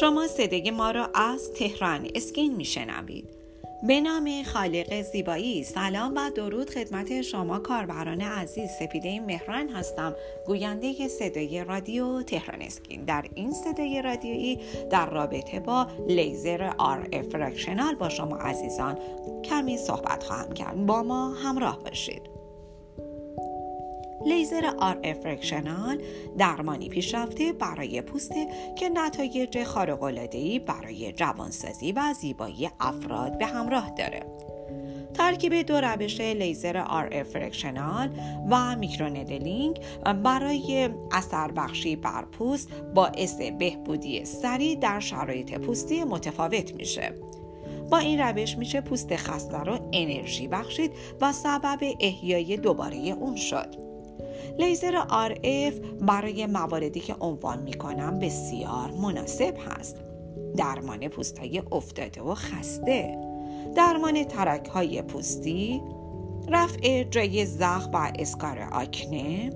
شما صدای ما را از تهران Skin میشنوید. به نام خالق زیبایی سلام و درود خدمت شما کاربران عزیز سپیده مهران هستم. گوینده صدای رادیو تهران Skin. در این صدای رادیویی در رابطه با لیزر RF fractional با شما عزیزان کمی صحبت خواهم کرد. با ما همراه باشید. لیزر RF fractional درمانی پیشرفته برای پوست که نتایج خارق‌العاده‌ای برای جوانسازی و زیبایی افراد به همراه داره. ترکیب دو روش لیزر RF fractional و microneedling برای اثر بخشی بر پوست باعث بهبودی سریع در شرایط پوستی متفاوت میشه. با این روش میشه پوست خسته رو انرژی بخشید و سبب احیای دوباره اون شد. لیزر RF برای مواردی که عنوان می‌کنم بسیار مناسب هست. درمان پوستهای افتاده و خسته. درمان ترک های پوستی رفع جای زخم و اسکار آکنه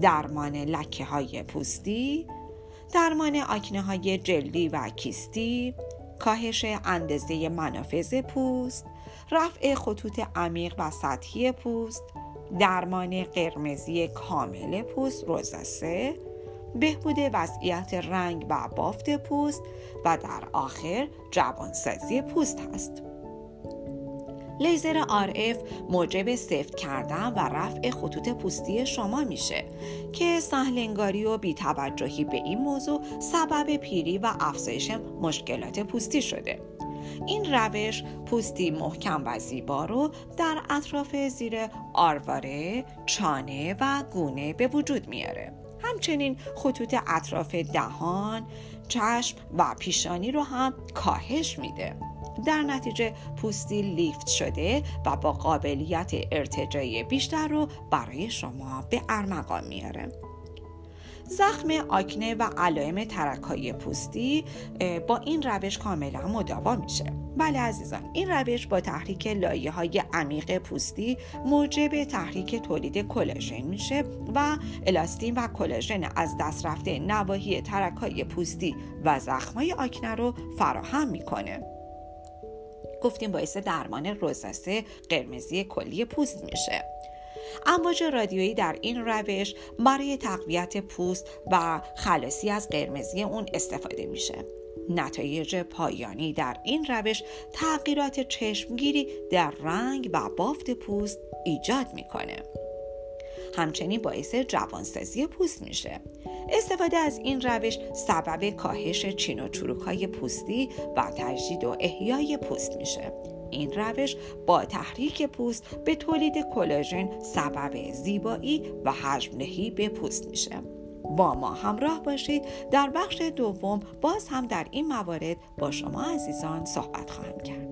درمان لکه های پوستی درمان آکنه های جلدی و کیستی کاهش اندازه منافذ پوست رفع خطوط عمیق و سطحی پوست درمان قرمزی کامل پوست روزاسه بهبود وضعیت رنگ و بافت پوست و در آخر جوانسازی پوست هست لیزر RF موجب سفت کردن و رفع خطوط پوستی شما میشه که سهلنگاری و بیتوجهی به این موضوع سبب پیری و افزایش مشکلات پوستی شده. این روش پوستی محکم و زیبا رو در اطراف زیر آرواره، چانه و گونه به وجود میاره. همچنین خطوط اطراف دهان، چشم و پیشانی رو هم کاهش میده. در نتیجه پوستی لیفت شده و با قابلیت ارتجایی بیشتر رو برای شما به ارمغان میاره. زخم آکنه و علائم ترکای پوستی با این روش کاملا مداوا میشه. بله عزیزان این روش با تحریک لایه های عمیق پوستی موجب تحریک تولید کلاژن میشه و الاستین و کلاژن از دست رفته نواحی ترکای پوستی و زخمای آکنه رو فراهم می‌کنه. گفتیم باعث درمان روزاسه قرمزی کلی پوست میشه. امواج رادیویی در این روش برای تقویت پوست و خلاصی از قرمزی اون استفاده میشه. نتایج پایانی در این روش تغییرات چشمگیری در رنگ و بافت پوست ایجاد می‌کنه. همچنین باعث جوانسازی پوست میشه. استفاده از این روش سبب کاهش چین و چروک های پوستی و تجدید و احیای پوست میشه. این روش با تحریک پوست به تولید کلاژن سبب زیبایی و حجم به پوست میشه. با ما همراه باشید. در بخش دوم باز هم در این موارد با شما عزیزان صحبت خواهم کرد.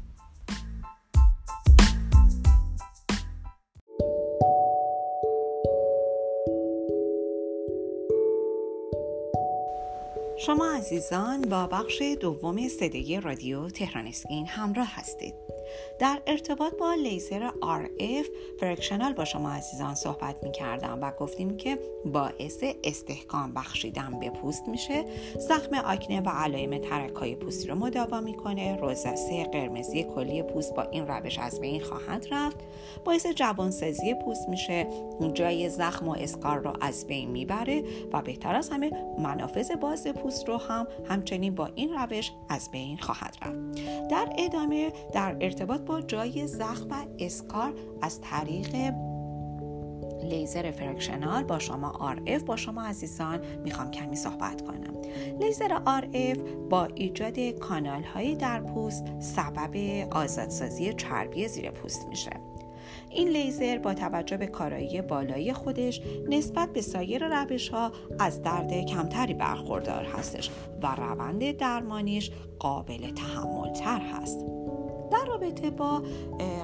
شما عزیزان با بخش دوم صدای رادیو تهران اسکین همراه هستید. در ارتباط با لیزر RF فرکشنال با شما عزیزان صحبت می کردم و گفتیم که باعث استحکام بخشیدن به پوست میشه. زخم آکنه و علائم ترکای پوستی رو مداوا می‌کنه. روزسه قرمزی کلی پوست با این روش از بین خواهد رفت. باعث جوانسازی پوست میشه. جای زخم و اسکار رو از بین می‌بره و بهتر از همه منافذ باز پوست رو هم همچنین با این روش از بین خواهد رفت. در ادامه در ارتباط با جای زخم و scar از طریق لیزر fractional با ما RF با شما عزیزان می‌خوام کمی صحبت کنم. لیزر RF با ایجاد کانال هایی در پوست سبب آزادسازی چربی زیر پوست میشه. این لیزر با توجه به کارایی بالایی خودش نسبت به سایر روش ها از درد کمتری برخوردار هستش و روند درمانیش قابل تحمل تر هست. در رابطه با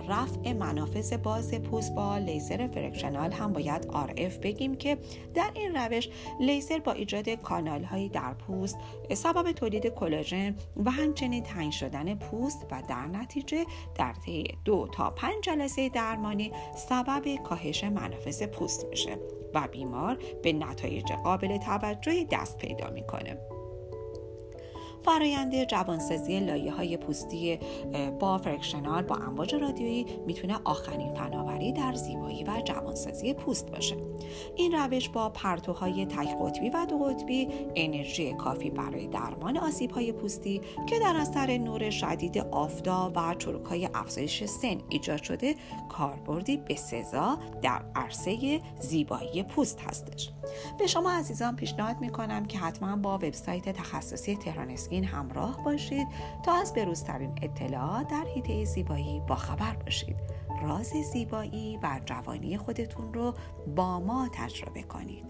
رفع منافذ باز پوست با لیزر fractional هم باید RF بگیم که در این روش لیزر با ایجاد کانال هایی در پوست سبب تولید کلاژن و همچنین تنگ شدن پوست و در نتیجه در طی دو تا پنج جلسه درمانی سبب کاهش منافذ پوست میشه و بیمار به نتایج قابل توجهی دست پیدا می‌کنه. فرایند جوانسازی لایه های پوستی با fractional با امواج رادیویی می‌تونه آخرین فناوری در زیبایی و جوانسازی پوست باشه. این روش با پرتوهای تک قطبی و دو قطبی انرژی کافی برای درمان آسیب های پوستی که در اثر نور شدید آفتاب و چروک های افزایش سن ایجاد شده کاربردی به سزا در عرصه زیبایی پوست هستش. به شما عزیزان پیشنهاد می‌کنم که حتما با وبسایت تخصصی تهران همراه باشید تا از بروزترین اطلاعات در حیطه زیبایی با خبر باشید. راز زیبایی و جوانی خودتون رو با ما تجربه کنید.